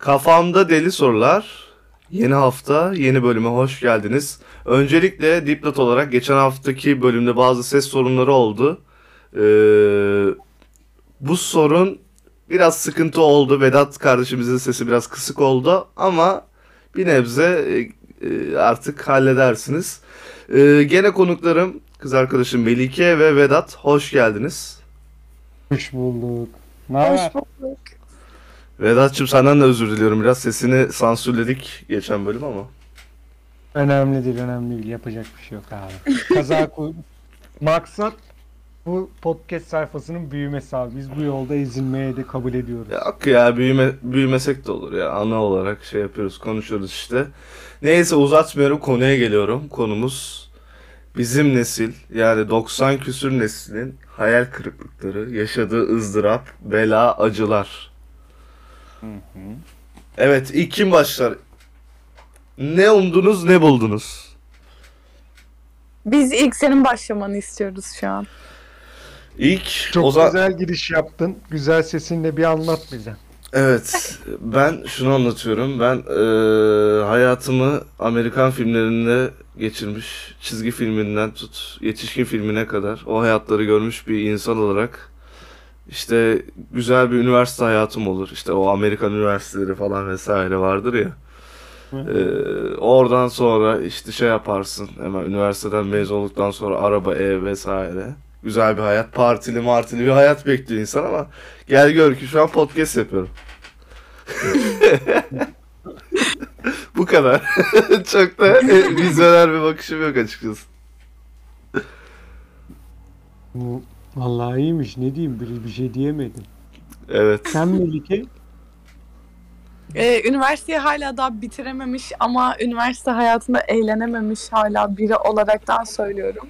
Kafamda Deli Sorular. Yeni hafta, yeni bölüme hoş geldiniz. Öncelikle dipnot olarak geçen haftaki bölümde bazı ses sorunları oldu. Ee, bu sorun biraz sıkıntı oldu. Vedat kardeşimizin sesi biraz kısık oldu ama bir nebze e, e, artık halledersiniz. Ee, gene konuklarım kız arkadaşım Melike ve Vedat hoş geldiniz. Hoş bulduk. Ne haber? Hoş bulduk. Vedat'cığım senden de özür diliyorum. Biraz sesini sansürledik geçen bölüm ama. Önemli değil, önemli değil. Yapacak bir şey yok abi. Kaza koy. Maksat bu podcast sayfasının büyümesi abi. Biz bu yolda ezilmeye de kabul ediyoruz. Yok ya büyüme, büyümesek de olur ya. Ana olarak şey yapıyoruz, konuşuyoruz işte. Neyse uzatmıyorum konuya geliyorum. Konumuz bizim nesil yani 90 küsür neslin hayal kırıklıkları, yaşadığı ızdırap, bela, acılar. Evet ilk kim başlar? Ne umdunuz ne buldunuz? Biz ilk senin başlamanı istiyoruz şu an. İlk Çok o zaman... güzel giriş yaptın. Güzel sesinle bir anlat bize. Evet, ben şunu anlatıyorum. Ben eee, hayatımı Amerikan filmlerinde geçirmiş, çizgi filminden tut, yetişkin filmine kadar o hayatları görmüş bir insan olarak işte güzel bir üniversite hayatım olur. İşte o Amerikan üniversiteleri falan vesaire vardır ya. Eee, oradan sonra işte şey yaparsın hemen üniversiteden mezun olduktan sonra araba, ev vesaire. Güzel bir hayat, partili martili bir hayat bekliyor insan ama gel gör ki şu an podcast yapıyorum. Bu kadar. Çok da e, vizyoner bir bakışım yok açıkçası. Bu vallahi iyiymiş. Ne diyeyim? Bir, bir şey diyemedim. Evet. Sen Melike? Ee, üniversiteyi hala daha bitirememiş ama üniversite hayatında eğlenememiş hala biri olaraktan söylüyorum.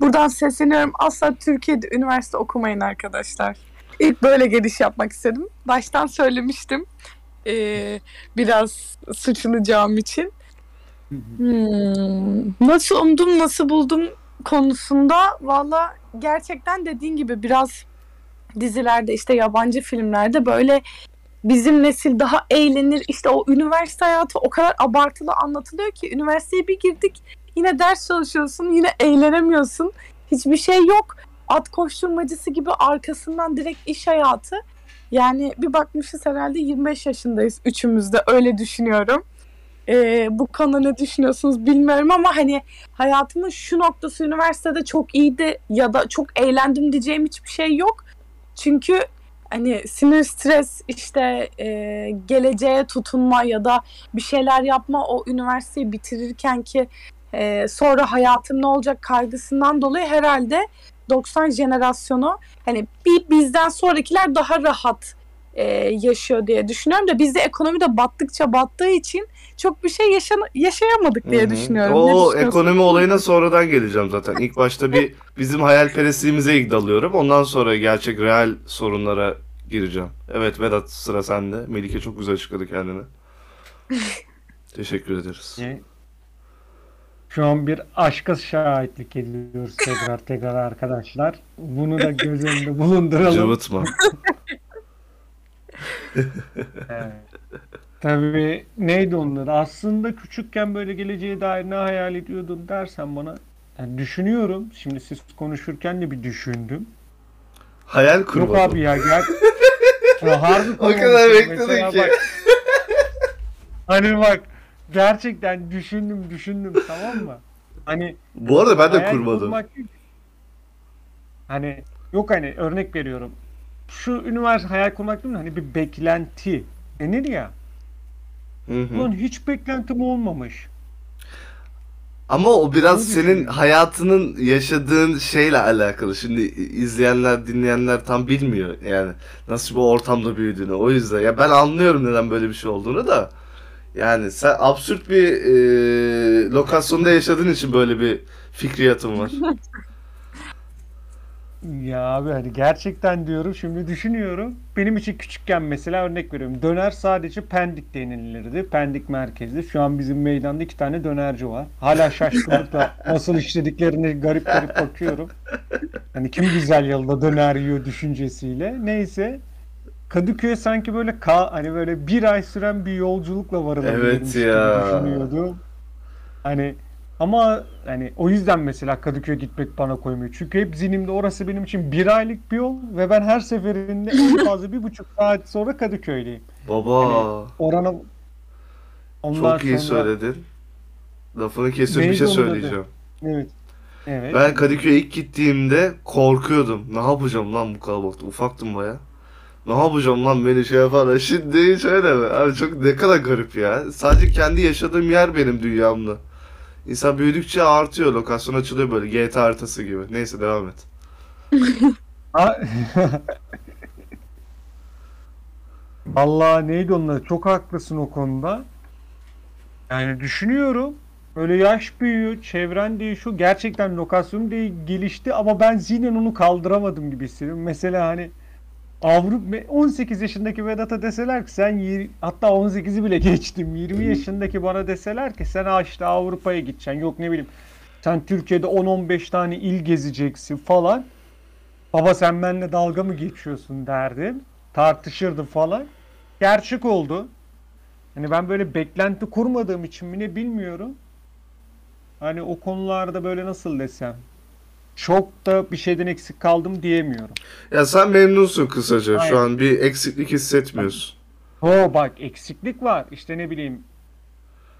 Buradan sesleniyorum. Asla Türkiye'de üniversite okumayın arkadaşlar. İlk böyle giriş yapmak istedim. Baştan söylemiştim. Ee, biraz suçlanacağım için. Hmm, nasıl umdum, nasıl buldum konusunda valla gerçekten dediğin gibi biraz dizilerde işte yabancı filmlerde böyle bizim nesil daha eğlenir. İşte o üniversite hayatı o kadar abartılı anlatılıyor ki üniversiteye bir girdik yine ders çalışıyorsun yine eğlenemiyorsun. Hiçbir şey yok. At koşturmacısı gibi arkasından direkt iş hayatı. Yani bir bakmışız herhalde 25 yaşındayız üçümüz de öyle düşünüyorum. Ee, bu konuda ne düşünüyorsunuz bilmiyorum ama hani hayatımın şu noktası üniversitede çok iyiydi ya da çok eğlendim diyeceğim hiçbir şey yok. Çünkü hani sinir stres işte e, geleceğe tutunma ya da bir şeyler yapma o üniversiteyi bitirirken ki e, sonra hayatım ne olacak kaygısından dolayı herhalde 90 jenerasyonu hani bir bizden sonrakiler daha rahat e, yaşıyor diye düşünüyorum da bizde ekonomi de battıkça battığı için çok bir şey yaşan- yaşayamadık diye Hı hı. düşünüyorum. O ekonomi olayına sonradan geleceğim zaten. İlk başta bir bizim hayalperestliğimize ilk dalıyorum. Ondan sonra gerçek real sorunlara gireceğim. Evet Vedat sıra sende. Melike çok güzel açıkladı kendini. Teşekkür ederiz. Ne? Şu an bir aşka şahitlik ediyoruz tekrar tekrar arkadaşlar. Bunu da göz önünde bulunduralım. Cıvıtma. Evet. Tabii neydi onlar? Aslında küçükken böyle geleceğe dair ne hayal ediyordun dersen bana. Yani düşünüyorum. Şimdi siz konuşurken de bir düşündüm. Hayal Yok kurmadım. abi ya gel. Ya harbi O kadar bekledin ki. bak, hani bak gerçekten düşündüm düşündüm tamam mı? Hani Bu arada ben de kurmadım. kurmak. Hani yok hani örnek veriyorum. Şu üniversite hayal kurmak değil mi? Hani bir beklenti denir ya. Hı hı. Ulan hiç beklentim olmamış. Ama o biraz Ne senin düşünüyorsun? hayatının yaşadığın şeyle alakalı. Şimdi izleyenler, dinleyenler tam bilmiyor yani nasıl bir ortamda büyüdüğünü. O yüzden ya ben anlıyorum neden böyle bir şey olduğunu da. Yani sen absürt bir e, lokasyonda yaşadığın için böyle bir fikriyatın var. Ya abi hani gerçekten diyorum şimdi düşünüyorum. Benim için küçükken mesela örnek veriyorum. Döner sadece Pendik denilirdi. Pendik merkezli. Şu an bizim meydanda iki tane dönerci var. Hala şaşkınlıkla nasıl işlediklerini garip garip bakıyorum. Hani kim güzel yolda döner yiyor düşüncesiyle. Neyse. Kadıköy'e sanki böyle ka hani böyle bir ay süren bir yolculukla varılabilirmiş gibi ya. düşünüyordum. Hani ama hani o yüzden mesela Kadıköy'e gitmek bana koymuyor. Çünkü hep zihnimde orası benim için bir aylık bir yol ve ben her seferinde en fazla bir buçuk saat sonra Kadıköy'deyim. Baba Orana ondan çok iyi sonra söyledin. Lafını kesiyorum bir şey söyleyeceğim. evet. Evet. Ben Kadıköy'e ilk gittiğimde korkuyordum. Ne yapacağım lan bu kalabalıkta? Ufaktım baya. Ne yapacağım lan beni şey yaparlar. Şimdi şöyle mi? Abi çok ne kadar garip ya. Sadece kendi yaşadığım yer benim dünyamda. İnsan büyüdükçe artıyor. Lokasyon açılıyor böyle GTA haritası gibi. Neyse devam et. Ha- Vallahi neydi onlar? Çok haklısın o konuda. Yani düşünüyorum. Öyle yaş büyüyor, çevren değişiyor. Gerçekten lokasyon de gelişti ama ben zihnen onu kaldıramadım gibi hissediyorum. Mesela hani Avrupa 18 yaşındaki Vedat'a deseler ki sen hatta 18'i bile geçtim. 20 yaşındaki bana deseler ki sen ha işte Avrupa'ya gideceksin. Yok ne bileyim. Sen Türkiye'de 10-15 tane il gezeceksin falan. Baba sen benimle dalga mı geçiyorsun derdim. Tartışırdım falan. Gerçek oldu. Hani ben böyle beklenti kurmadığım için mi ne bilmiyorum. Hani o konularda böyle nasıl desem. Çok da bir şeyden eksik kaldım diyemiyorum. Ya sen memnunsun kısaca. Aynen. Şu an bir eksiklik hissetmiyorsun. O bak eksiklik var. İşte ne bileyim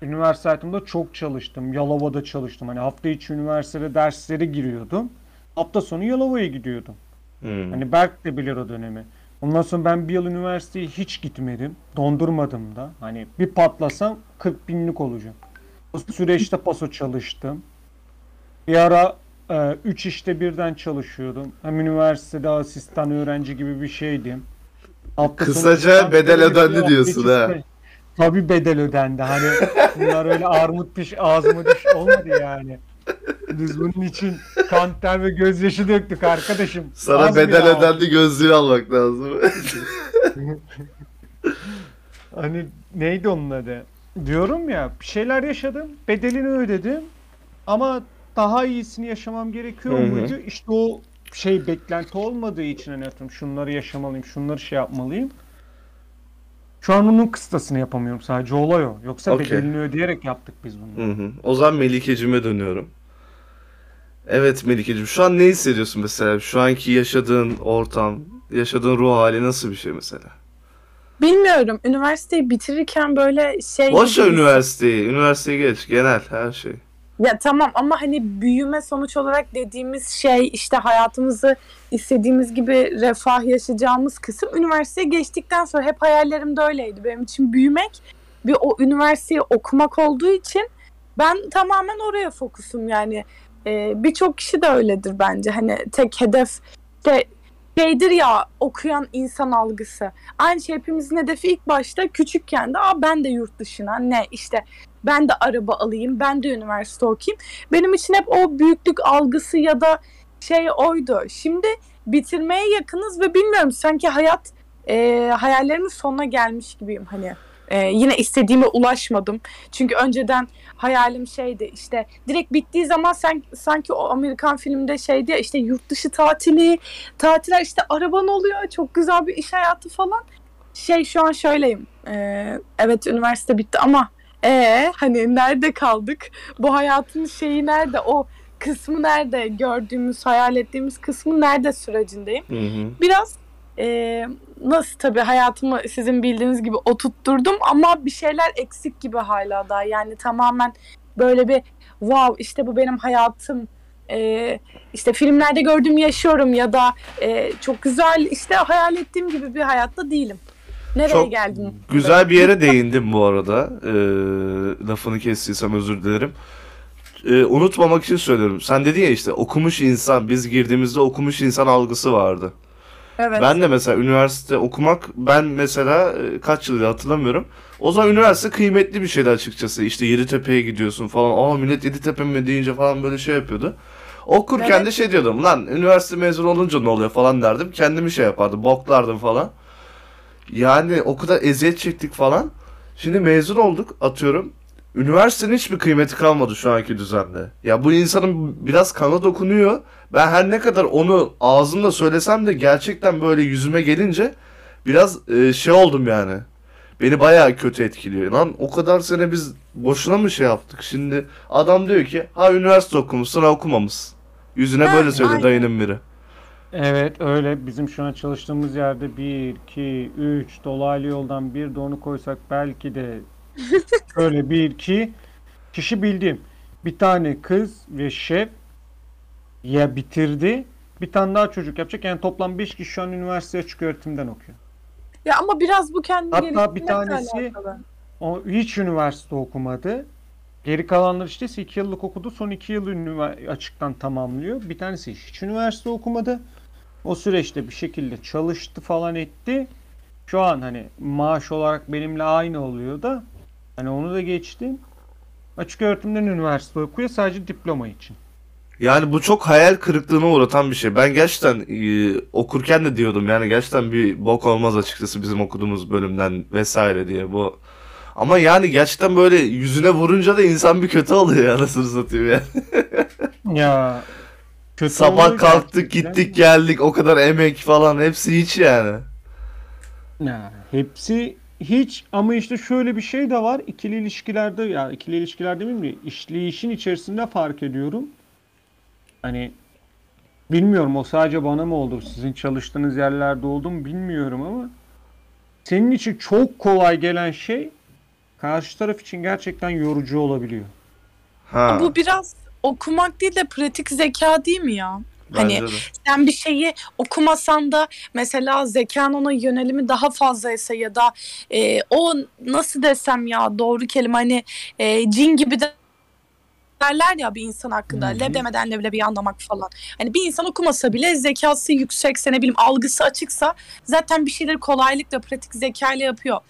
üniversite hayatımda çok çalıştım. Yalova'da çalıştım. Hani hafta içi üniversitede derslere giriyordum. Hafta sonu Yalova'ya gidiyordum. Hmm. Hani Berk de bilir o dönemi. Ondan sonra ben bir yıl üniversiteye hiç gitmedim. Dondurmadım da. Hani bir patlasam 40 binlik olacağım. O süreçte paso çalıştım. Bir ara 3 işte birden çalışıyordum. Hem üniversitede asistan öğrenci gibi bir şeydim. Hafta Kısaca bedel ödendi diyorsun ha. Tabii bedel ödendi. Hani bunlar öyle armut piş ağzıma düş olmadı yani. Biz bunun için kan ter ve gözyaşı döktük arkadaşım. Sana Az bedel ödendi gözlüğü almak lazım. Hani neydi onun adı? Diyorum ya bir şeyler yaşadım. Bedelini ödedim. Ama daha iyisini yaşamam gerekiyor Hı hı. muydu? İşte o şey beklenti olmadığı için hani atıyorum şunları yaşamalıyım, şunları şey yapmalıyım. Şu an onun kıstasını yapamıyorum sadece olay o. Yoksa Okey. bedelini ödeyerek yaptık biz bunu. Hı hı. O zaman Melike'cime dönüyorum. Evet Melike'cim şu an ne hissediyorsun mesela? Şu anki yaşadığın ortam, yaşadığın ruh hali nasıl bir şey mesela? Bilmiyorum. Üniversiteyi bitirirken böyle şey Boş gibi- üniversiteyi, üniversiteyi geç, genel her şey. Ya tamam ama hani büyüme sonuç olarak dediğimiz şey işte hayatımızı istediğimiz gibi refah yaşayacağımız kısım üniversiteye geçtikten sonra hep hayallerim de öyleydi. Benim için büyümek bir o üniversiteyi okumak olduğu için ben tamamen oraya fokusum yani. Ee, Birçok kişi de öyledir bence. Hani tek hedef de şeydir ya okuyan insan algısı. Aynı şey hepimizin hedefi ilk başta küçükken de Aa, ben de yurt dışına ne işte ben de araba alayım, ben de üniversite okuyayım. Benim için hep o büyüklük algısı ya da şey oydu. Şimdi bitirmeye yakınız ve bilmiyorum sanki hayat e, hayallerimin sonuna gelmiş gibiyim hani. E, yine istediğime ulaşmadım. Çünkü önceden hayalim şeydi işte direkt bittiği zaman sen sanki o Amerikan filminde şeydi ya işte yurt dışı tatili, tatiller işte araban oluyor, çok güzel bir iş hayatı falan. Şey şu an şöyleyim. E, evet üniversite bitti ama e hani nerede kaldık? Bu hayatın şeyi nerede? O kısmı nerede? Gördüğümüz, hayal ettiğimiz kısmı nerede sürecindeyim? Hı hı. Biraz e, nasıl tabii hayatımı sizin bildiğiniz gibi oturtturdum ama bir şeyler eksik gibi hala da. Yani tamamen böyle bir wow işte bu benim hayatım. E, işte filmlerde gördüğüm yaşıyorum ya da e, çok güzel işte hayal ettiğim gibi bir hayatta değilim. Nereye Çok geldim? Güzel bir yere değindim bu arada. Ee, lafını kestiysem özür dilerim. Ee, unutmamak için söylüyorum. Sen dedin ya işte okumuş insan, biz girdiğimizde okumuş insan algısı vardı. Evet. Ben de mesela üniversite okumak, ben mesela e, kaç yıl hatırlamıyorum. O zaman üniversite kıymetli bir şeydi açıkçası. İşte Yeditepe'ye gidiyorsun falan. Aa millet Yeditepe mi deyince falan böyle şey yapıyordu. Okurken Evet. de şey diyordum lan üniversite mezunu olunca ne oluyor falan derdim. Kendimi şey yapardım, boklardım falan. Yani o kadar eziyet çektik falan. Şimdi mezun olduk atıyorum. Üniversitenin hiçbir kıymeti kalmadı şu anki düzende. Ya bu insanın biraz kana dokunuyor. Ben her ne kadar onu ağzımla söylesem de gerçekten böyle yüzüme gelince biraz e, şey oldum yani. Beni bayağı kötü etkiliyor. Lan o kadar sene biz boşuna mı şey yaptık? Şimdi adam diyor ki ha üniversite okumuşsun ha okumamışsın. Yüzüne Ha, böyle söyledi aynen. dayının biri. Evet öyle. Bizim şu an çalıştığımız yerde 1, 2, 3 dolaylı yoldan bir de onu koysak belki de şöyle 1, 2 kişi bildiğim. Bir tane kız ve şef ya bitirdi. Bir tane daha çocuk yapacak. Yani toplam 5 kişi şu an üniversite açık öğretimden okuyor. Ya ama biraz bu kendini Hatta bir tanesi-. O hiç üniversite okumadı. Geri kalanlar işte 2 yıllık okudu. Son 2 yılı açıktan tamamlıyor. Bir tanesi hiç üniversite okumadı. O süreçte bir şekilde çalıştı falan etti. Şu an hani maaş olarak benimle aynı oluyor da hani onu da geçtim. Açık öğretimden üniversite okuyor sadece diploma için. Yani bu çok hayal kırıklığına uğratan bir şey. Ben gerçekten e, okurken de diyordum yani gerçekten bir bok olmaz açıkçası bizim okuduğumuz bölümden vesaire diye bu. Ama yani gerçekten böyle yüzüne vurunca da insan bir kötü oluyor anasını satayım ya. Ya kötü Sabah kalktık gerçekten. gittik geldik o kadar emek falan hepsi hiç yani. Ya hepsi hiç ama işte şöyle bir şey de var. İkili ilişkilerde ya ikili ilişkiler demeyeyim de işleyişin içerisinde fark ediyorum. Hani bilmiyorum o sadece bana mı oldu? Sizin çalıştığınız yerlerde oldu mu bilmiyorum ama senin için çok kolay gelen şey karşı taraf için gerçekten yorucu olabiliyor. Ha, Bu biraz okumak değil de pratik zeka değil mi ya? Hani de. sen bir şeyi okumasan da mesela zekan ona yönelimi daha fazlaysa ya da e, o nasıl desem ya doğru kelime hani e, cin gibi de derler ya bir insan hakkında Hı hı. lev demeden leblebiyi anlamak falan. Hani bir insan okumasa bile zekası yüksekse ne bileyim algısı açıksa zaten bir şeyleri kolaylıkla pratik zekayla yapıyor.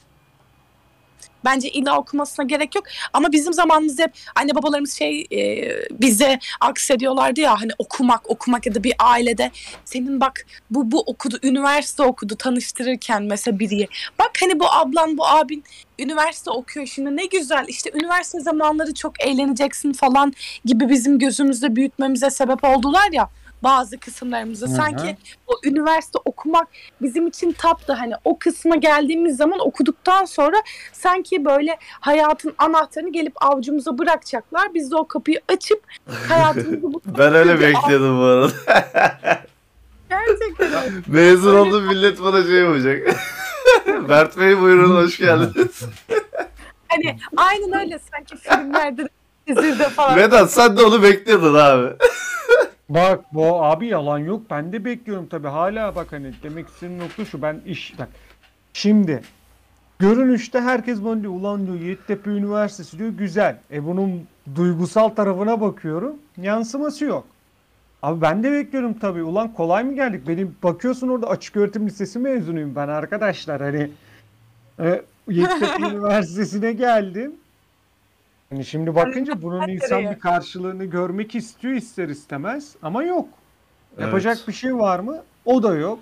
Bence illa okumasına gerek yok. Ama bizim zamanımızda hep anne babalarımız şey e, bize aksediyorlardı ya hani okumak okumak ya da bir ailede senin bak bu bu okudu üniversite okudu tanıştırırken mesela biriye bak hani bu ablan bu abin üniversite okuyor şimdi ne güzel. İşte üniversite zamanları çok eğleneceksin falan gibi bizim gözümüzde büyütmemize sebep oldular ya bazı kısımlarımızda Hı hı. sanki o üniversite okumak bizim için taptı hani o kısma geldiğimiz zaman okuduktan sonra sanki böyle hayatın anahtarını gelip avcumuza bırakacaklar biz de o kapıyı açıp hayatımızı Ben öyle bekliyordum bu arada. gerçekten öyle. Mezun oldum millet bana şey yapacak. Mert Bey buyurun hoş geldiniz. hani aynen öyle sanki filmlerde dizide falan Vedat sen de onu bekliyordun abi. Bak bu abi yalan yok. Ben de bekliyorum tabii. Hala bak hani demek istediğim nokta şu. Ben iş bak. Şimdi görünüşte herkes bana diyor ulan diyor Yeditepe Üniversitesi diyor güzel. E bunun duygusal tarafına bakıyorum. Yansıması yok. Abi ben de bekliyorum tabii. Ulan kolay mı geldik? Benim bakıyorsun orada açık öğretim lisesi mezunuyum ben arkadaşlar. Hani e, Yeditepe Üniversitesi'ne geldim. Hani şimdi bakınca bunun insan bir karşılığını görmek istiyor ister istemez ama yok. Yapacak Evet. bir şey var mı? O da yok.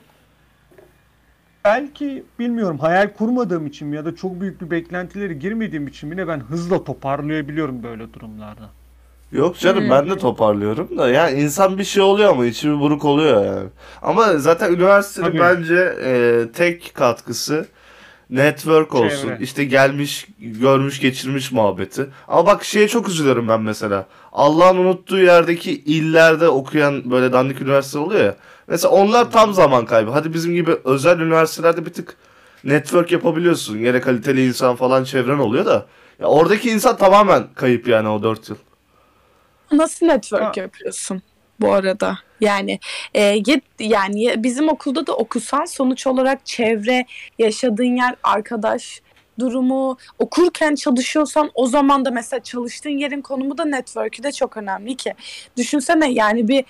Belki bilmiyorum hayal kurmadığım için mi ya da çok büyük bir beklentileri girmediğim için mi ne ben hızla toparlayabiliyorum böyle durumlarda. Yok canım Hmm. ben de toparlıyorum da ya insan bir şey oluyor ama içi bir buruk oluyor yani. Ama zaten üniversitenin Tabii. bence e, tek katkısı network olsun. Çevre. İşte gelmiş, görmüş, geçirmiş muhabbeti. Ama bak şeye çok üzülüyorum ben mesela. Allah'ın unuttuğu yerdeki illerde okuyan böyle dandik üniversite oluyor ya. Mesela onlar tam zaman kaybı. Hadi bizim gibi özel üniversitelerde bir tık network yapabiliyorsun. Yine kaliteli insan falan çevren oluyor da. Ya oradaki insan tamamen kayıp yani o 4 yıl. Nasıl network Ha. yapıyorsun bu arada? Yani e, yani bizim okulda da okusan sonuç olarak çevre, yaşadığın yer, arkadaş durumu, okurken çalışıyorsan o zaman da mesela çalıştığın yerin konumu da network'ü de çok önemli ki. Düşünsene yani bir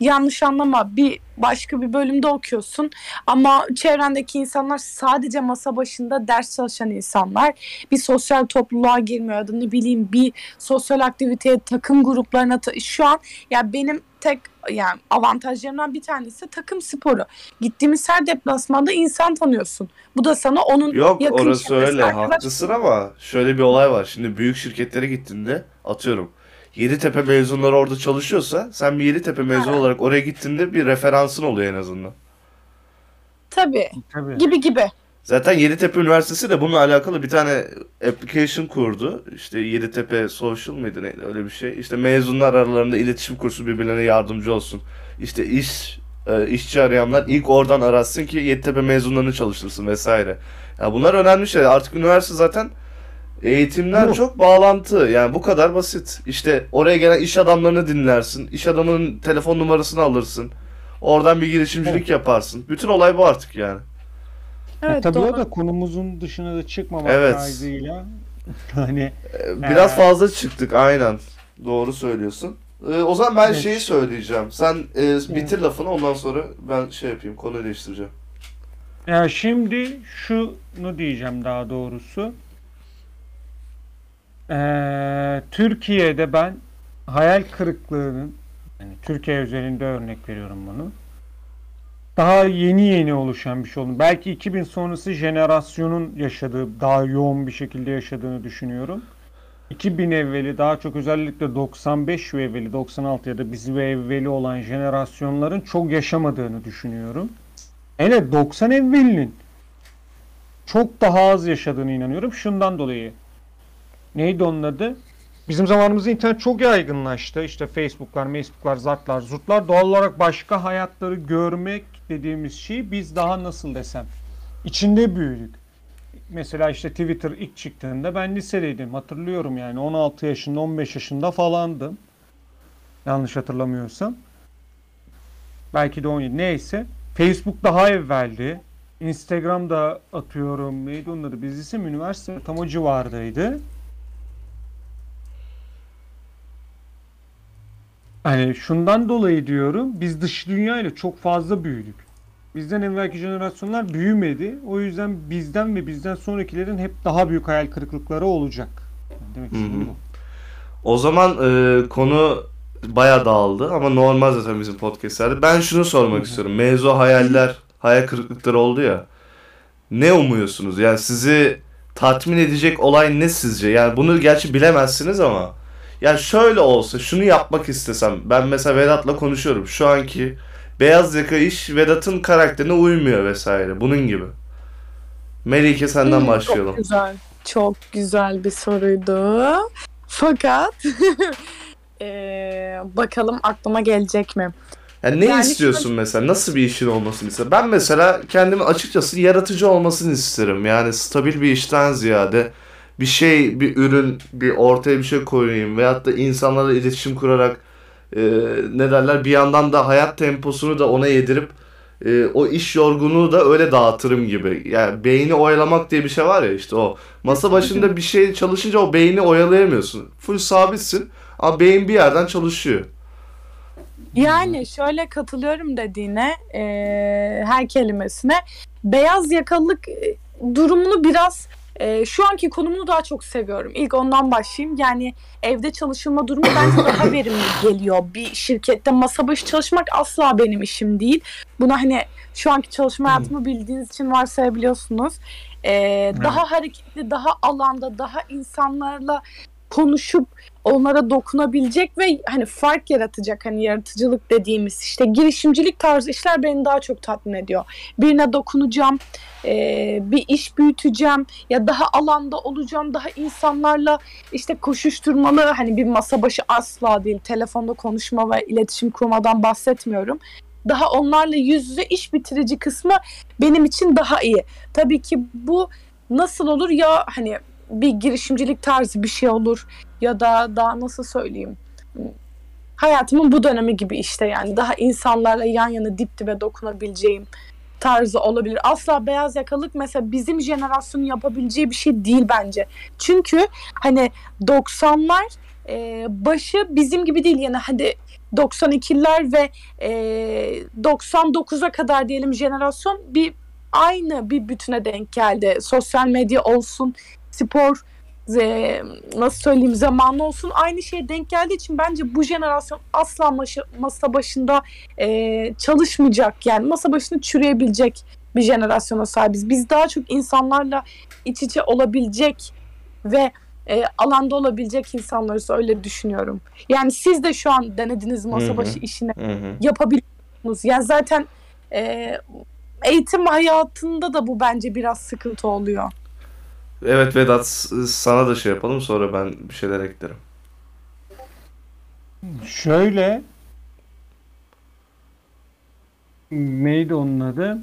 yanlış anlama bir başka bir bölümde okuyorsun ama çevrendeki insanlar sadece masa başında ders çalışan insanlar bir sosyal topluluğa girmiyor ya da ne bileyim bir sosyal aktiviteye takım gruplarına ta- şu an ya benim tek yani avantajlarımdan bir tanesi takım sporu. Gittiğimiz her deplasmanda insan tanıyorsun. Bu da sana onun Yok yakın orası öyle arkadaş- haklısın ama şöyle bir olay var. Şimdi büyük şirketlere gittiğinde atıyorum Yeditepe mezunları orada çalışıyorsa sen bir Yeditepe mezunu Ha. olarak oraya gittiğinde bir referansın oluyor en azından. Tabii Tabii. gibi gibi. Zaten Yeditepe Üniversitesi de bununla alakalı bir tane application kurdu. İşte Yeditepe Social mıydı neydi öyle bir şey. İşte mezunlar aralarında iletişim kursu birbirlerine yardımcı olsun. İşte iş e, işçi arayanlar ilk oradan aratsın ki Yeditepe mezunlarını çalıştırsın vesaire. Ya bunlar önemli şeyler. Artık üniversite zaten eğitimden Bu. çok bağlantı. Yani bu kadar basit. İşte oraya gelen iş adamlarını dinlersin. İş adamının telefon numarasını alırsın. Oradan bir girişimcilik yaparsın. Bütün olay bu artık yani. Ya Evet tabii doğru. o da konumuzun dışına da çıkmamak Evet. kaydıyla. Hani Ee, Biraz Ee, fazla çıktık aynen. Doğru söylüyorsun. Ee, o zaman ben Evet. şeyi söyleyeceğim. Sen e, bitir lafını ondan sonra ben şey yapayım. Konu değiştireceğim. ya şimdi şunu diyeceğim daha doğrusu. Ee, Türkiye'de ben hayal kırıklığının yani Türkiye özelinde örnek veriyorum bunu. Daha yeni yeni oluşan bir şey oldu. Belki 2000 sonrası jenerasyonun yaşadığı, daha yoğun bir şekilde yaşadığını düşünüyorum. 2000 evveli daha çok özellikle 95 ve evveli 96 ya da biz ve evveli olan jenerasyonların çok yaşamadığını düşünüyorum. Hele 90 evvelinin çok daha az yaşadığını inanıyorum. Şundan dolayı. Neydi onun adı? Bizim zamanımızda internet çok yaygınlaştı. İşte Facebook'lar, Facebook'lar, zartlar, zurtlar. Doğal olarak başka hayatları görmek dediğimiz şey biz daha nasıl desem içinde büyüdük. Mesela işte Twitter ilk çıktığında ben lisedeydim. Hatırlıyorum yani 16 yaşında 15 yaşında falandım. Yanlış hatırlamıyorsam. Belki de 17 neyse. Facebook daha evveldi. Instagram'da atıyorum neydi onun adı? Biz isim üniversite tam o civardaydı. Hani şundan dolayı diyorum biz dış dünya ile çok fazla büyüdük. Bizden evvelki jenerasyonlar büyümedi. O yüzden bizden ve bizden sonrakilerin hep daha büyük hayal kırıklıkları olacak. Demek istediğim bu. O zaman e, konu bayağı dağıldı ama normal zaten bizim podcastlerde. Ben şunu sormak istiyorum. Mevzu hayaller, hayal kırıklıkları oldu ya. Ne umuyorsunuz? Yani sizi tatmin edecek olay ne sizce? Yani bunu gerçi bilemezsiniz ama yani şöyle olsa şunu yapmak istesem ben mesela Vedat'la konuşuyorum. Şu anki beyaz yaka iş Vedat'ın karakterine uymuyor vesaire. Bunun gibi. Melike senden Hmm, başlayalım. Çok güzel. Çok güzel bir soruydu. Fakat eee, bakalım aklıma gelecek mi? Yani ne Yani istiyorsun mesela? Nasıl bir işin olmasını ister? Ben mesela kendimi açıkçası yaratıcı olmasını isterim. Yani stabil bir işten ziyade bir şey, bir ürün, bir ortaya bir şey koyayım veyahut da insanlarla iletişim kurarak e, ne derler bir yandan da hayat temposunu da ona yedirip e, o iş yorgunluğu da öyle dağıtırım gibi. Yani beyni oyalamak diye bir şey var ya işte o. Masa başında bir şey çalışınca o beyni oyalayamıyorsun. Full sabitsin ama beyin bir yerden çalışıyor. Yani şöyle katılıyorum dediğine eee, her kelimesine. Beyaz yakalılık e, durumunu biraz e, şu anki konumunu daha çok seviyorum. İlk ondan başlayayım. Yani evde çalışılma durumu bence daha verimli geliyor. Bir şirkette masa başı çalışmak asla benim işim değil. Buna hani şu anki çalışma hayatımı bildiğiniz için varsayabiliyorsunuz. Ee, Daha hareketli, daha alanda, daha insanlarla konuşup onlara dokunabilecek ve hani fark yaratacak hani yaratıcılık dediğimiz işte girişimcilik tarzı işler beni daha çok tatmin ediyor. Birine dokunacağım, e, bir iş büyüteceğim ya daha alanda olacağım, daha insanlarla işte koşuşturmalı hani bir masa başı asla değil. Telefonda konuşma ve iletişim kurmadan bahsetmiyorum. Daha onlarla yüz yüze iş bitirici kısmı benim için daha iyi. Tabii ki bu nasıl olur ya hani bir girişimcilik tarzı bir şey olur ya da daha nasıl söyleyeyim hayatımın bu dönemi gibi işte yani daha insanlarla yan yana dip dibe dokunabileceğim tarzı olabilir. Asla beyaz yakalık mesela bizim jenerasyonun yapabileceği bir şey değil bence. Çünkü hani 90'lar e, başı bizim gibi değil yani hadi 92'ler ve e, 99'a kadar diyelim jenerasyon bir aynı bir bütüne denk geldi. Sosyal medya olsun, spor e, nasıl söyleyeyim zamanı olsun aynı şeye denk geldiği için bence bu jenerasyon asla maşa- masa başında e, çalışmayacak yani masa başında çürüyebilecek bir jenerasyona sahibiz. Biz daha çok insanlarla iç içe olabilecek ve e, alanda olabilecek insanlarız öyle düşünüyorum. Yani siz de şu an denediniz masa başı işini Hı hı. yapabiliyorsunuz. Yani zaten e, eğitim hayatında da bu bence biraz sıkıntı oluyor. Evet Vedat sana da şey yapalım sonra ben bir şeyler eklerim. Şöyle neydi onun adı?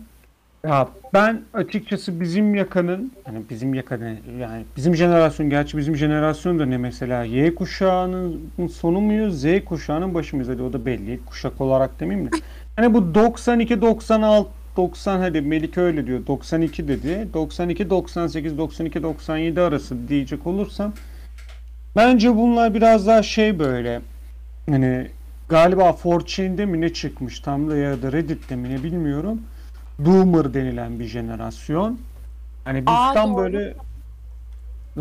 Ya ben açıkçası bizim yakanın hani bizim yakanın yani bizim jenerasyon gerçi bizim jenerasyon da ne mesela Y kuşağının sonu muyuz Z kuşağının başı mıyız hadi o da belli kuşak olarak demeyeyim de hani bu 92 96 90 hadi Melike öyle diyor 92 dedi 92 98 92 97 arası diyecek olursam bence bunlar biraz daha şey böyle hani galiba 4chan'de mi ne çıkmış tam da ya da Reddit'te mi ne bilmiyorum. Boomer denilen bir jenerasyon. Hani biz Aa, tam doğru. böyle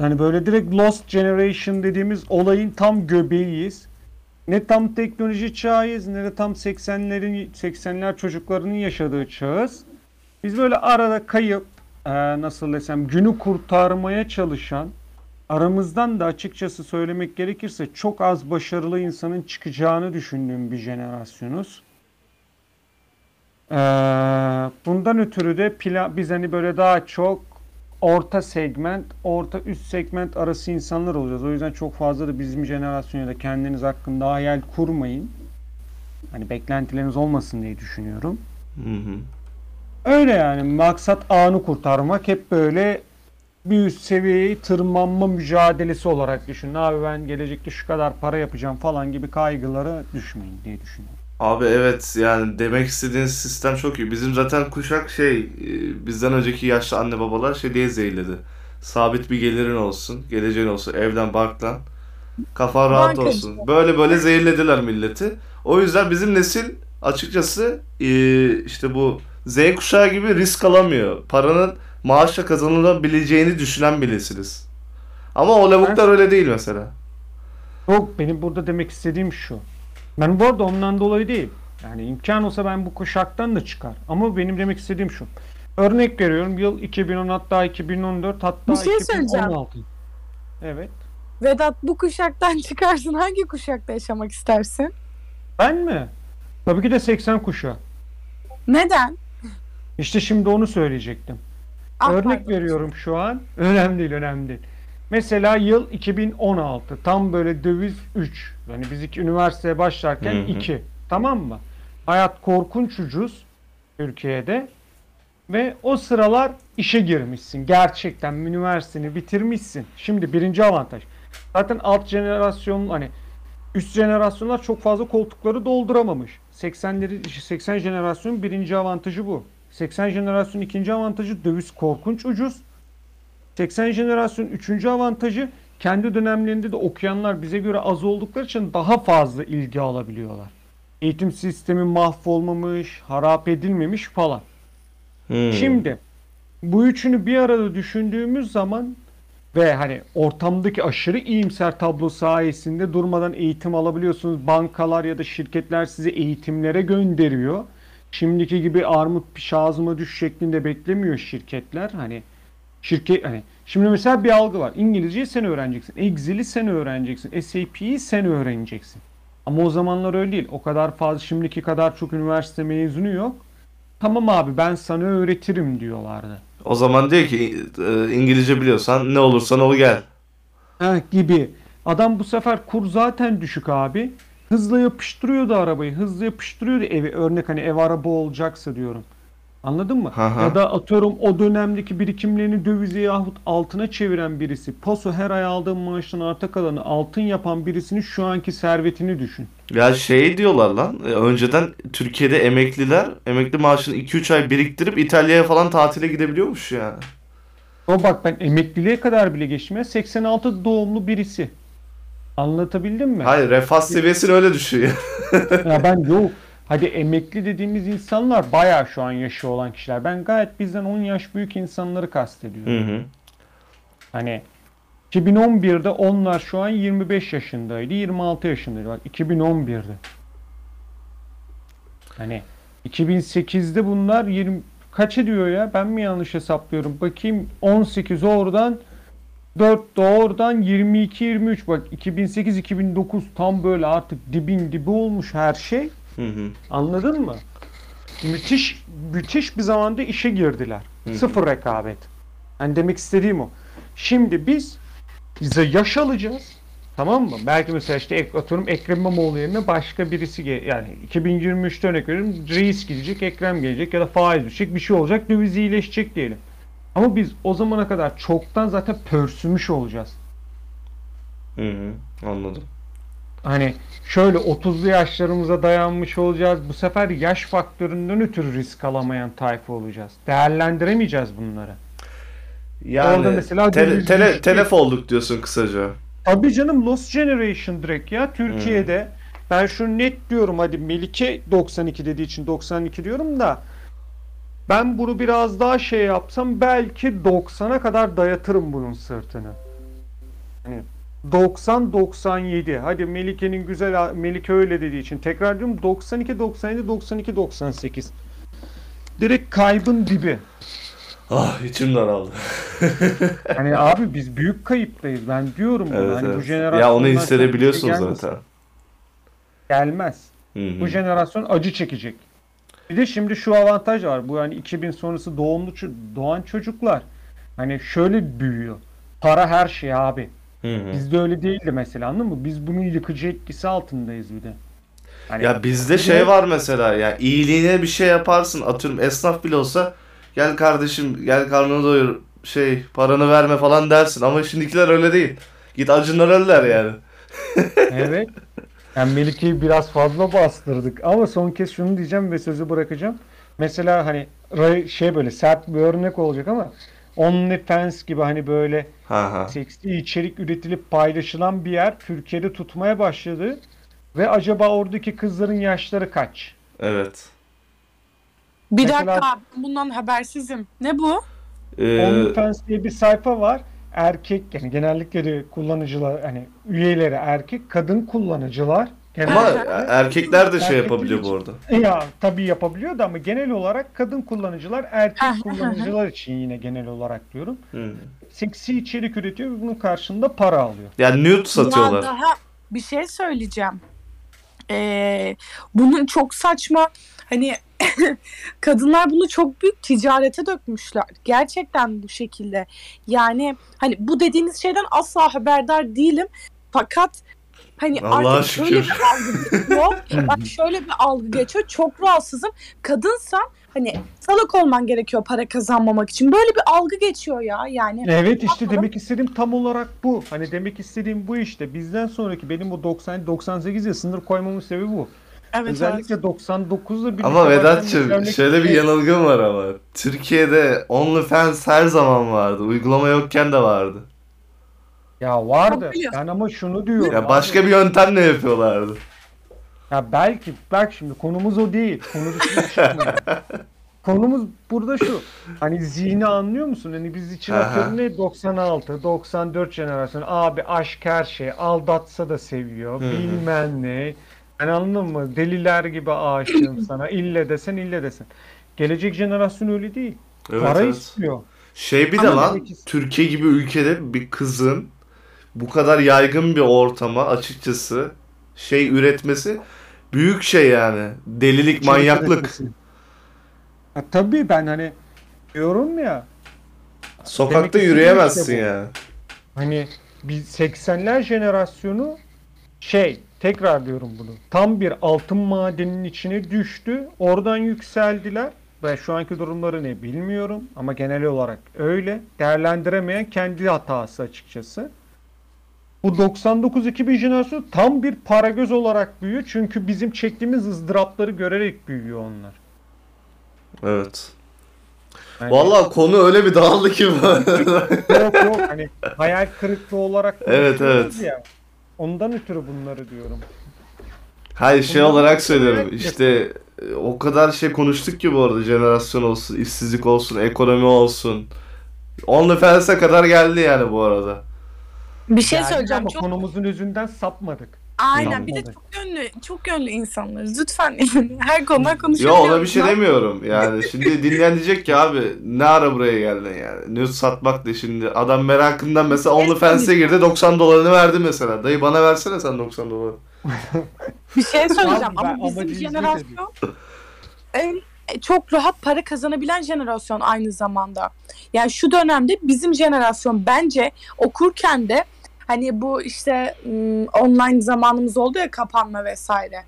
hani böyle direkt Lost Generation dediğimiz olayın tam göbeğiyiz. Ne tam teknoloji çağıyız ne de tam 80'lerin 80'ler çocuklarının yaşadığı çağız. Biz böyle arada kayıp eee, nasıl desem günü kurtarmaya çalışan aramızdan da açıkçası söylemek gerekirse çok az başarılı insanın çıkacağını düşündüğüm bir jenerasyonuz. Ee, bundan ötürü de pla- biz hani böyle daha çok orta segment, orta üst segment arası insanlar olacağız. O yüzden çok fazla da bizim jenerasyona da kendiniz hakkında hayal kurmayın. Hani beklentileriniz olmasın diye düşünüyorum. Hı hı. Öyle yani maksat anı kurtarmak hep böyle bir üst seviyeyi tırmanma mücadelesi olarak düşünün. Abi ben gelecekte şu kadar para yapacağım falan gibi kaygılara düşmeyin diye düşünüyorum. Abi evet yani demek istediğiniz sistem çok iyi. Bizim zaten kuşak şey e, bizden önceki yaşlı anne babalar şey diye zehirledi. Sabit bir gelirin olsun, geleceğin olsun, evden barklan, kafan rahat Bankacı. olsun. Böyle böyle zehirlediler milleti. O yüzden bizim nesil açıkçası e, işte bu Z kuşağı gibi risk alamıyor. Paranın maaşla kazanılabileceğini düşünen bir nesiliz. Ama o lavuklar öyle değil mesela. Yok benim burada demek istediğim şu. Ben bu arada ondan dolayı değil. Yani imkan olsa ben bu kuşaktan da çıkar. Ama benim demek istediğim şu. Örnek veriyorum yıl 2010 hatta 2014 hatta Bir şey söyleyeceğim. 2016. Evet. Vedat bu kuşaktan çıkarsın hangi kuşakta yaşamak istersin? Ben mi? Tabii ki de 80 kuşağı. Neden? İşte şimdi onu söyleyecektim. Ah, Örnek pardon. veriyorum şu an. Önemli değil, önemli değil. Mesela yıl 2016. Tam böyle döviz 3. Yani biz iki üniversiteye başlarken Hı hı. 2. Tamam mı? Hayat korkunç ucuz Türkiye'de. Ve o sıralar işe girmişsin. Gerçekten üniversiteni bitirmişsin. Şimdi birinci avantaj. Zaten alt jenerasyon hani üst jenerasyonlar çok fazla koltukları dolduramamış. 80'leri 80 jenerasyonun birinci avantajı bu. 80 jenerasyon ikinci avantajı döviz korkunç ucuz. 80 jenerasyon üçüncü avantajı kendi dönemlerinde de okuyanlar bize göre az oldukları için daha fazla ilgi alabiliyorlar. Eğitim sistemi mahvolmamış, harap edilmemiş falan. Hmm. Şimdi bu üçünü bir arada düşündüğümüz zaman ve hani ortamdaki aşırı iyimser tablo sayesinde durmadan eğitim alabiliyorsunuz. Bankalar ya da şirketler sizi eğitimlere gönderiyor. Şimdiki gibi armut piş ağzıma düş şeklinde beklemiyor şirketler. Hani şirket hani şimdi mesela bir algı var. İngilizceyi sen öğreneceksin. Excel'i sen öğreneceksin. SAP'yi sen öğreneceksin. Ama o zamanlar öyle değil. O kadar fazla şimdiki kadar çok üniversite mezunu yok. Tamam abi ben sana öğretirim diyorlardı. O zaman diyor ki e, İngilizce biliyorsan ne olursan ol gel. Ha, gibi. Adam bu sefer kur zaten düşük abi. Hızlı yapıştırıyordu arabayı. Hızlı yapıştırıyordu evi. Örnek hani ev araba olacaksa diyorum. Anladın mı? Hı. Ya da atıyorum o dönemdeki birikimlerini dövize yahut altına çeviren birisi. Paso her ay aldığı maaştan arta kalanı altın yapan birisinin şu anki servetini düşün. Ya şey diyorlar lan e, önceden Türkiye'de emekliler emekli maaşını 2-3 ay biriktirip İtalya'ya falan tatile gidebiliyormuş ya. O bak ben emekliliğe kadar bile geçtim ya. 86 doğumlu birisi. Anlatabildim mi? Hayır refah seviyesini öyle düşüyor. Ya ben yok. Hadi emekli dediğimiz insanlar bayağı şu an yaşı olan kişiler. Ben gayet bizden 10 yaş büyük insanları kastediyorum. Hı hı. Hani 2011'de onlar şu an 25 yaşındaydı, 26 yaşındaydı. Bak 2011'de. Hani 2008'de bunlar 20 kaç ediyor ya? Ben mi yanlış hesaplıyorum? Bakayım 18 oradan 4 de oradan 22 23 bak 2008 2009 tam böyle artık dibin dibi olmuş her şey. Hı hı. Anladın mı? müthiş müthiş bir zamanda işe girdiler. Hı hı. Sıfır rekabet. Yani demek istediğim o. Şimdi biz bize yaş alacağız. Tamam mı? Belki mesela işte atıyorum Ekrem İmamoğlu yerine başka birisi ge- yani 2023'te örnek veriyorum reis gidecek, Ekrem gelecek ya da faiz düşecek bir şey olacak döviz iyileşecek diyelim. Ama biz o zamana kadar çoktan zaten pörsümüş olacağız. Hı hı, anladım. Hani şöyle 30'lu yaşlarımıza dayanmış olacağız. Bu sefer yaş faktöründen ötürü risk alamayan tayfa olacağız. Değerlendiremeyeceğiz bunları. Yani Orada mesela döviz tele- telef olduk diyorsun kısaca. Tabii canım Lost Generation direkt ya Türkiye'de. Ben şunu net diyorum hadi Melike 92 dediği için 92 diyorum da ben bunu biraz daha şey yapsam belki 90'a kadar dayatırım bunun sırtını. Hani 90 97 hadi Melike'nin güzel Melike öyle dediği için tekrar diyorum 92 97 92 98 direkt kaybın dibi. Ah içim daraldı. Hani abi biz büyük kayıptayız. Ben diyorum bunu. Evet, hani bu evet. jenerasyondan Ya onu hissedebiliyorsun zaten. Gelmez. Hı hı. Bu jenerasyon acı çekecek. Bir de şimdi şu avantaj var. Bu hani 2000 sonrası doğumlu doğan çocuklar hani şöyle büyüyor. Para her şey abi. Hı hı. Bizde öyle değildi mesela anladın mı? Biz bunun yıkıcı etkisi altındayız bir de. Hani Ya bizde şey var mesela ya iyiliğine bir şey yaparsın atıyorum esnaf bile olsa gel kardeşim gel karnını doyur şey paranı verme falan dersin ama şimdikiler öyle değil. Git acından öller yani. Evet. Yani Melike'yi biraz fazla bastırdık. Ama son kez şunu diyeceğim ve sözü bırakacağım. Mesela hani şey böyle sert bir örnek olacak ama OnlyFans gibi hani böyle Ha ha. seksi içerik üretilip paylaşılan bir yer Türkiye'de tutmaya başladı. Ve acaba oradaki kızların yaşları kaç? Evet. Bir Mesela- dakika ben bundan habersizim. Ne bu? Ee, OnlyFans diye bir sayfa var. Erkek yani genellikle de kullanıcılar hani üyeleri erkek, kadın kullanıcılar ama genellikle erkekler de şey yapabiliyor bu arada. Ya tabii yapabiliyor da ama genel olarak kadın kullanıcılar erkek kullanıcılar için yine genel olarak diyorum. Hı. Seksi içerik üretiyor ve bunun karşılığında para alıyor. Yani nude Ya satıyorlar. daha bir şey söyleyeceğim. Ee, bunun çok saçma hani kadınlar bunu çok büyük ticarete dökmüşler. Gerçekten bu şekilde. Yani hani bu dediğiniz şeyden asla haberdar değilim. Fakat hani Allah'a artık şöyle şükür. bir algı geçiyor. Bak şöyle bir algı geçiyor. Çok rahatsızım. Kadınsan hani salak olman gerekiyor para kazanmamak için. Böyle bir algı geçiyor ya. Yani Evet işte Yapalım. demek istediğim tam olarak bu. Hani demek istediğim bu işte. Bizden sonraki benim bu 90 98 ya sınır koymamın sebebi bu. evet, Özellikle 99'la birlikte Ama Vedat'cığım şöyle bir şey- yanılgın var ama. Türkiye'de OnlyFans her zaman vardı. Uygulama yokken de vardı. Ya vardı. Yapabiliyor. Ben ama şunu diyorum. Ya abi. başka bir yöntemle yapıyorlardı. Ya belki bak şimdi konumuz o değil. Konu dışına çıkmayalım. Konumuz burada şu. Hani zihni anlıyor musun? Hani biz için atıyorum ne 96, 94 jenerasyon. Abi aşk her şey. Aldatsa da seviyor. Hı hı. Bilmem ne. Yani anladın mı? Deliler gibi aşığım sana. İlle desen ille desen. Gelecek jenerasyon öyle değil. Evet, Para evet. istiyor. Şey bir de Ama lan Türkiye gibi ülkede bir kızın bu kadar yaygın bir ortama açıkçası şey üretmesi büyük şey yani. Delilik, İçerik manyaklık. Ya tabii ben hani diyorum ya Sokakta yürüyemezsin işte yani. Hani bir 80'ler jenerasyonu şey tekrar diyorum bunu. Tam bir altın madeninin içine düştü. Oradan yükseldiler. Ve şu anki durumları ne bilmiyorum ama genel olarak öyle. Değerlendiremeyen kendi hatası açıkçası. Bu 99-2000 jenerasyonu tam bir para göz olarak büyüyor. Çünkü bizim çektiğimiz ızdırapları görerek büyüyor onlar. Evet. Yani- Vallahi konu öyle bir dağıldı ki. Yok yok hani hayal kırıklığı olarak Evet, evet. ya. Ondan ötürü bunları diyorum. Hayır şey Bundan olarak söylüyorum. İşte e, o kadar şey konuştuk ki bu arada jenerasyon olsun, işsizlik olsun, ekonomi olsun. OnlyFans'e kadar geldi yani bu arada. Bir şey Yani söyleyeceğim. Ama Çok konumuzun özünden sapmadık. Aynen bir de çok yönlü çok yönlü insanlarız. Lütfen yani her konudan Yo konuşabiliyoruz. ona bir şey demiyorum. Yani şimdi dinleyen diyecek ki abi ne ara buraya geldin yani. Nude satmak da şimdi. Adam merakından mesela OnlyFans'e girdi 90 dolarını verdi mesela. Dayı bana versene sen 90 doları. Bir şey söyleyeceğim Abi ben ama bizim amacı jenerasyon en e, çok rahat para kazanabilen jenerasyon aynı zamanda. Yani şu dönemde bizim jenerasyon bence okurken de hani bu işte online zamanımız oldu ya kapanma vesaire.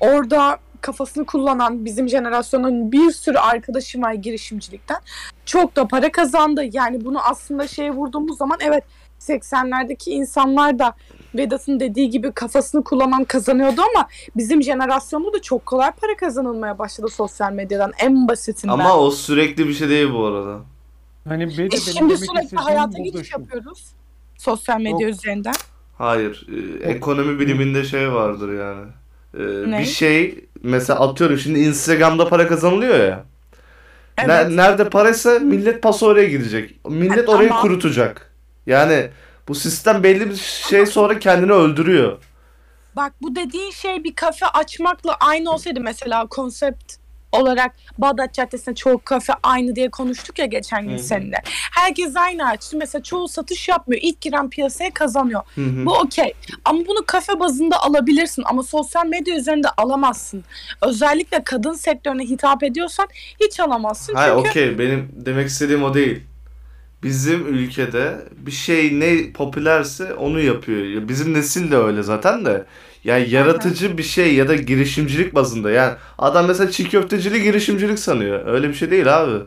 Orada kafasını kullanan bizim jenerasyonun bir sürü arkadaşım var girişimcilikten. Çok da para kazandı. Yani bunu aslında şeye vurduğumuz zaman evet 80'lerdeki insanlar da Vedat'ın dediği gibi kafasını kullanan kazanıyordu ama bizim jenerasyonda da çok kolay para kazanılmaya başladı sosyal medyadan en basitinden. Ama o sürekli bir şey değil bu arada. Hani E şimdi sürekli hayata geçiş yapıyoruz. Sosyal medya Yok. üzerinden. Hayır. e, ekonomi biliminde şey vardır yani. E, Ne? bir şey mesela atıyorum şimdi Instagram'da para kazanılıyor ya. Ne- Evet. nerede paraysa millet paso oraya gidecek. Millet Ha, orayı tamam. kurutacak. Yani bu sistem belli bir şey sonra kendini öldürüyor. Bak bu dediğin şey bir kafe açmakla aynı olsaydı mesela konsept olarak Bağdat Caddesi'nde çoğu kafe aynı diye konuştuk ya geçen gün seninle. Herkes aynı açtı. Mesela çoğu satış yapmıyor. İlk giren piyasaya kazanıyor. Hı hı. Bu okey. Ama bunu kafe bazında alabilirsin ama sosyal medya üzerinde alamazsın. Özellikle kadın sektörüne hitap ediyorsan hiç alamazsın. Hayır Çünkü okey benim demek istediğim o değil. Bizim ülkede bir şey ne popülerse onu yapıyor. Ya Bizim nesil de öyle zaten de. Yani yaratıcı bir şey ya da girişimcilik bazında. Yani adam mesela çiğ köfteciliği girişimcilik sanıyor. Öyle bir şey değil abi.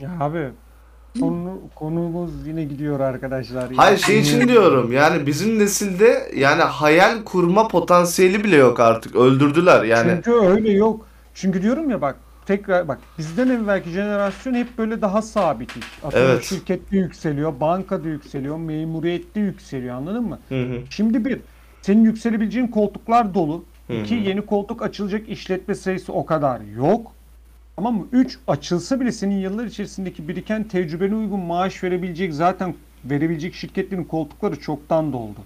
Ya abi konu, konumuz yine gidiyor arkadaşlar. Hayır şey için diyorum. Yani bizim nesilde yani hayal kurma potansiyeli bile yok artık. Öldürdüler yani. Çünkü öyle yok. Çünkü diyorum ya bak tekrar bak bizden evvelki jenerasyon hep böyle daha sabit iş. Evet. şirkette yükseliyor, bankada yükseliyor, memuriyette yükseliyor anladın mı? Hı hı. Şimdi bir, senin yükselebileceğin koltuklar dolu. İki, yeni koltuk açılacak işletme sayısı o kadar yok. Tamam mı? Üç, açılsa bile senin yıllar içerisindeki biriken tecrübene uygun maaş verebilecek zaten verebilecek şirketlerin koltukları çoktan doldu.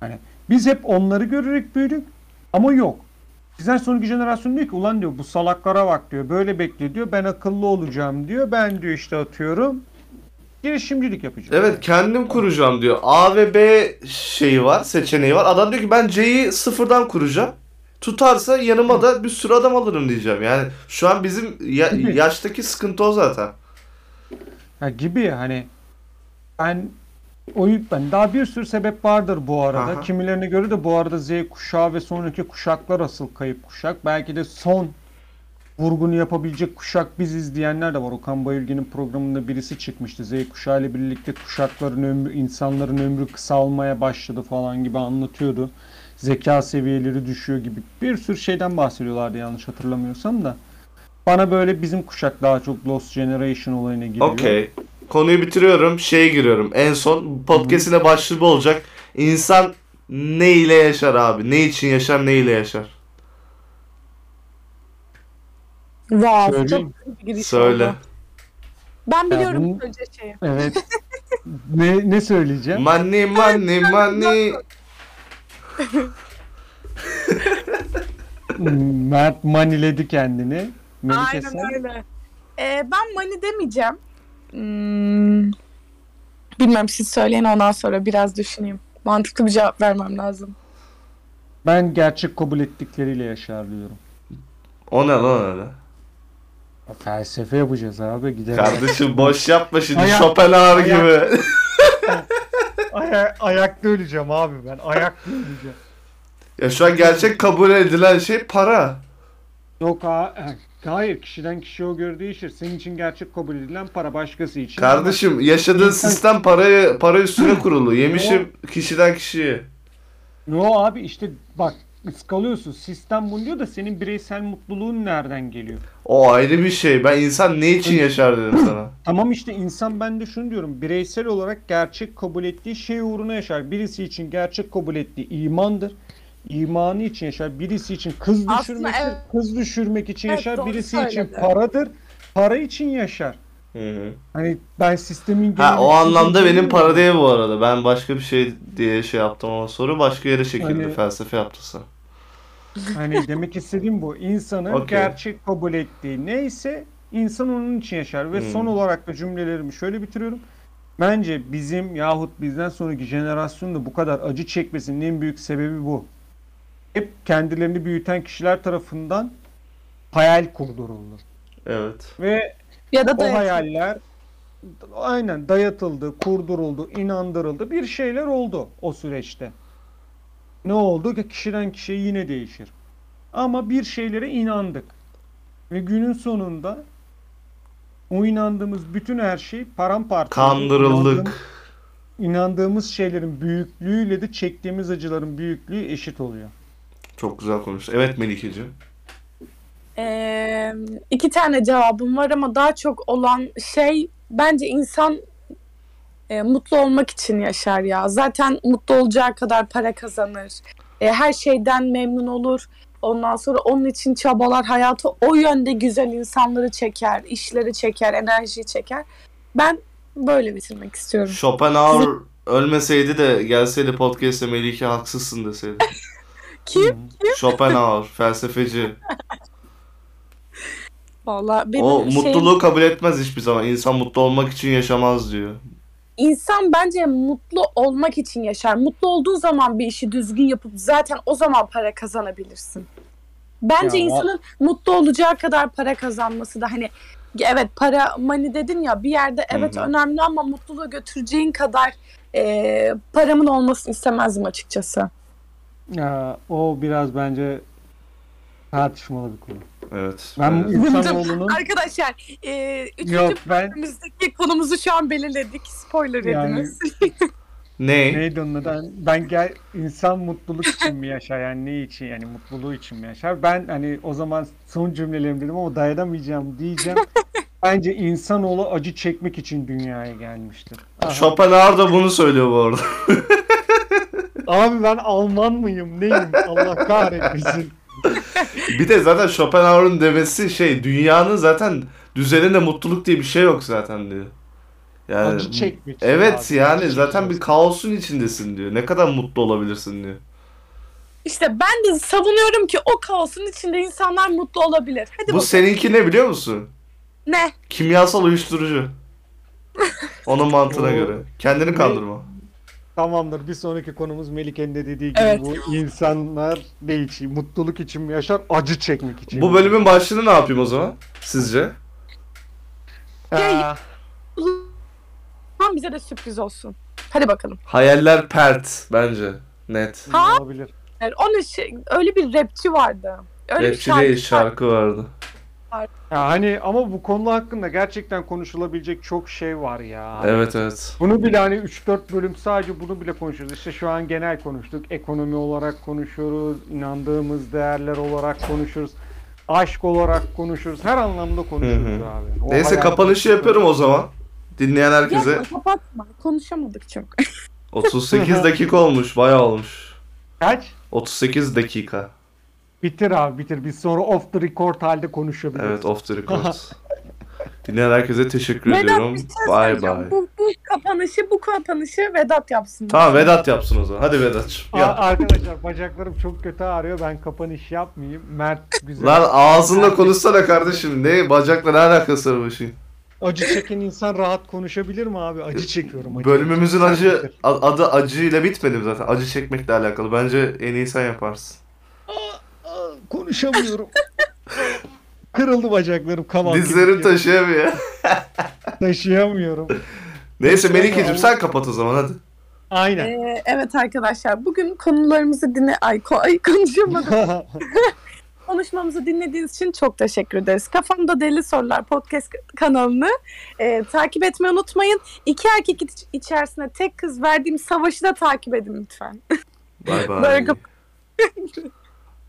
Hani biz hep onları görerek büyüdük ama yok. Bizden sonraki jenerasyon diyor ki ulan diyor bu salaklara bak diyor böyle bekle diyor ben akıllı olacağım diyor ben diyor işte atıyorum girişimcilik yapacağım. Evet kendim kuracağım diyor. A ve B şeyi var, seçeneği var. Adam diyor ki ben C'yi sıfırdan kuracağım. Tutarsa yanıma da bir sürü adam alırım diyeceğim. Yani şu an bizim ya- Gibi. yaştaki sıkıntı o zaten. Ha gibi ya, hani ben o yüzden daha bir sürü sebep vardır bu arada. Aha. Kimilerine göre de bu arada Z kuşağı ve sonraki kuşaklar asıl kayıp kuşak. Belki de son vurgunu yapabilecek kuşak biziz diyenler de var. Okan Bayülgen'in programında birisi çıkmıştı. Z kuşağı ile birlikte kuşakların ömrü, insanların ömrü kısalmaya başladı falan gibi anlatıyordu. Zeka seviyeleri düşüyor gibi bir sürü şeyden bahsediyorlardı yanlış hatırlamıyorsam da. Bana böyle bizim kuşak daha çok Lost Generation olayına giriyor. Okey. Konuyu bitiriyorum. Şeye giriyorum. En son podcast'ine başlığı olacak. İnsan ne ile yaşar abi? Ne için yaşar, ne ile yaşar? Wow, Söyleyeyim. çok bir giriş Söyle. oldu. Ben biliyorum bunu- söyleyeceği şeyi. Evet. ne ne söyleyeceğim? Money, money, money. Mert maniledi kendini. Melike sen? Aynen öyle. Ee, ben mani demeyeceğim. Hmm, bilmem siz söyleyin ondan sonra biraz düşüneyim. Mantıklı bir cevap vermem lazım. Ben gerçek kabul ettikleriyle yaşar diyorum. O ne lan öyle? Felsefe yapacağız abi gidelim. Kardeşim boş yapma şimdi Ayak- Schopenhauer ayak- gibi. Aya- ayakta öleceğim abi ben. Ayakta öleceğim. ya şu an gerçek kabul edilen şey para. Yok ha, hayır kişiden kişiye o göre değişir. Senin için gerçek kabul edilen para başkası için. Kardeşim yaşadığın sistem parayı para üstüne kurulu. Yemişim kişiden kişiye. Yo abi işte bak ıskalıyorsun. Sistem bunu diyor da senin bireysel mutluluğun nereden geliyor? O ayrı bir şey. Ben insan ne için yaşar dedim sana. Tamam işte insan ben de şunu diyorum. Bireysel olarak gerçek kabul ettiği şey uğruna yaşar. Birisi için gerçek kabul ettiği imandır. İmanı için yaşar. Birisi için kız Aslında düşürmektir. evet. Kız düşürmek için Evet, yaşar. doğru Birisi için söyledin. paradır. Para için yaşar. Hı hı. Hani ben sistemin Ha o anlamda benim para değil bu arada. Ben başka bir şey diye şey yaptım ama soru başka yere çekildi. Hani- Felsefe yaptısı. Hani demek istediğim bu. İnsanın Okey. gerçek kabul ettiği neyse insan onun için yaşar. Ve Hmm. son olarak da cümlelerimi şöyle bitiriyorum. Bence bizim yahut bizden sonraki jenerasyonun da bu kadar acı çekmesinin en büyük sebebi bu. Hep kendilerini büyüten kişiler tarafından hayal kurduruldu. Evet. Ve Ya da o da hayaller aynen dayatıldı, kurduruldu, inandırıldı. Bir şeyler oldu o süreçte. Ne oldu? Kişiden kişiye yine değişir. Ama bir şeylere inandık. Ve günün sonunda o inandığımız bütün her şey paramparça. oldu. Kandırıldık. İnandığım- İnandığımız şeylerin büyüklüğüyle de çektiğimiz acıların büyüklüğü eşit oluyor. Çok güzel konuştun. Evet Melikeciğim. Ee, iki tane cevabım var ama daha çok olan şey bence insan e, mutlu olmak için yaşar ya. Zaten mutlu olacağı kadar para kazanır. E, her şeyden memnun olur. Ondan sonra onun için çabalar. Hayatı o yönde güzel insanları çeker, işleri çeker, enerjiyi çeker. Ben böyle bitirmek istiyorum. Schopenhauer ölmeseydi de gelseydi podcast'te Melike haksızsın deseydi. Kim? Schopenhauer felsefeci. Valla benim O şeyim- mutluluğu kabul etmez hiçbir zaman. İnsan mutlu olmak için yaşamaz diyor. İnsan bence mutlu olmak için yaşar. Mutlu olduğu zaman bir işi düzgün yapıp zaten o zaman para kazanabilirsin. Bence Ya, o- insanın mutlu olacağı kadar para kazanması da hani evet para money dedin ya bir yerde evet Hı hı. önemli ama mutluluğu götüreceğin kadar e, paramın olmasını istemezdim açıkçası. Ya, o biraz bence tartışmalı bir konu. Evet. Ben evet. insanoğlunun Arkadaşlar e, üçüncü yok ben bölümümüzdeki konumuzu şu an belirledik. Spoiler Yani- ediniz. Ne? neydi onun adı? Ben, ben gel insan mutluluk için mi yaşar yani ne için yani mutluluğu için mi yaşar? Ben hani o zaman son cümlelerim dedim ama dayanamayacağım diyeceğim. Bence insanoğlu acı çekmek için dünyaya gelmiştir. Aha. Schopenhauer da bunu söylüyor bu arada. Abi ben Alman mıyım neyim Allah kahretmesin. Bir de zaten Schopenhauer'un demesi şey dünyanın zaten düzeninde mutluluk diye bir şey yok zaten diyor. Yani Acı çekmek Evet abi, yani acı zaten bir kaosun içindesin diyor. Ne kadar mutlu olabilirsin diyor. İşte ben de savunuyorum ki o kaosun içinde insanlar mutlu olabilir. Hadi Bu bakalım. seninki ne biliyor musun? Ne? Kimyasal uyuşturucu. Onun mantığına göre. Kendini kandırma. Tamamdır bir sonraki konumuz Melike'nin de dediği gibi Evet. bu insanlar ne için mutluluk için mi yaşar acı çekmek için Bu mi? bölümün başlığını ne yapayım o zaman? Sizce? Aa, Tam bize de sürpriz olsun. Hadi bakalım. Hayaller pert bence. Net. Ha? olabilir. Yani onun şey, öyle bir rapçi vardı. Öyle Rapçi değil şarkı vardı. Ya hani ama bu konu hakkında gerçekten konuşulabilecek çok şey var ya. Evet evet. Bunu bile hani 3-4 bölüm sadece bunu bile konuşuyoruz. İşte şu an genel konuştuk. Ekonomi olarak konuşuyoruz. inandığımız değerler olarak konuşuyoruz. Aşk olarak konuşuyoruz. Her anlamda konuşuyoruz Hı hı. abi. O Neyse kapanışı yapıyorum o zaman. Dinleyen herkese. Yapma kapatma. Konuşamadık çok. 38 dakika olmuş. Bayağı olmuş. Kaç? 38 dakika. Bitir abi bitir. Biz sonra off the record halde konuşabiliriz. Evet off the record. Dinleyen herkese teşekkür Vedat ediyorum. bir şey bye. Bu, bu kapanışı bu kapanışı Vedat yapsın. Tamam Vedat yapsın o zaman. Hadi. Aa, Yap. arkadaşlar bacaklarım çok kötü ağrıyor. Ben kapanış yapmayayım. Mert güzel. Lan ağzınla konuşsana kardeşim. Ne bacakla ne alakası var bu şeyin? Acı çeken insan rahat konuşabilir mi abi? Acı çekiyorum. Acı. Bölümümüzün acı bitir. a- adı acıyla bitmedi mi zaten? Acı çekmekle alakalı. Bence en iyi sen yaparsın. Konuşamıyorum. Kırıldı bacaklarım. Kaval Dizlerim taşıyamıyor. Taşıyamıyorum. Neyse Melike'cim sen kapat o zaman hadi. Aynen. Ee, evet arkadaşlar bugün konularımızı dinle ay, ko- ay konuşamadım. Konuşmamızı dinlediğiniz için çok teşekkür ederiz. Kafamda Deli Sorular podcast kanalını e, takip etmeyi unutmayın. İki erkek iç- içerisinde tek kız verdiğim savaşı da takip edin lütfen. Bay bay.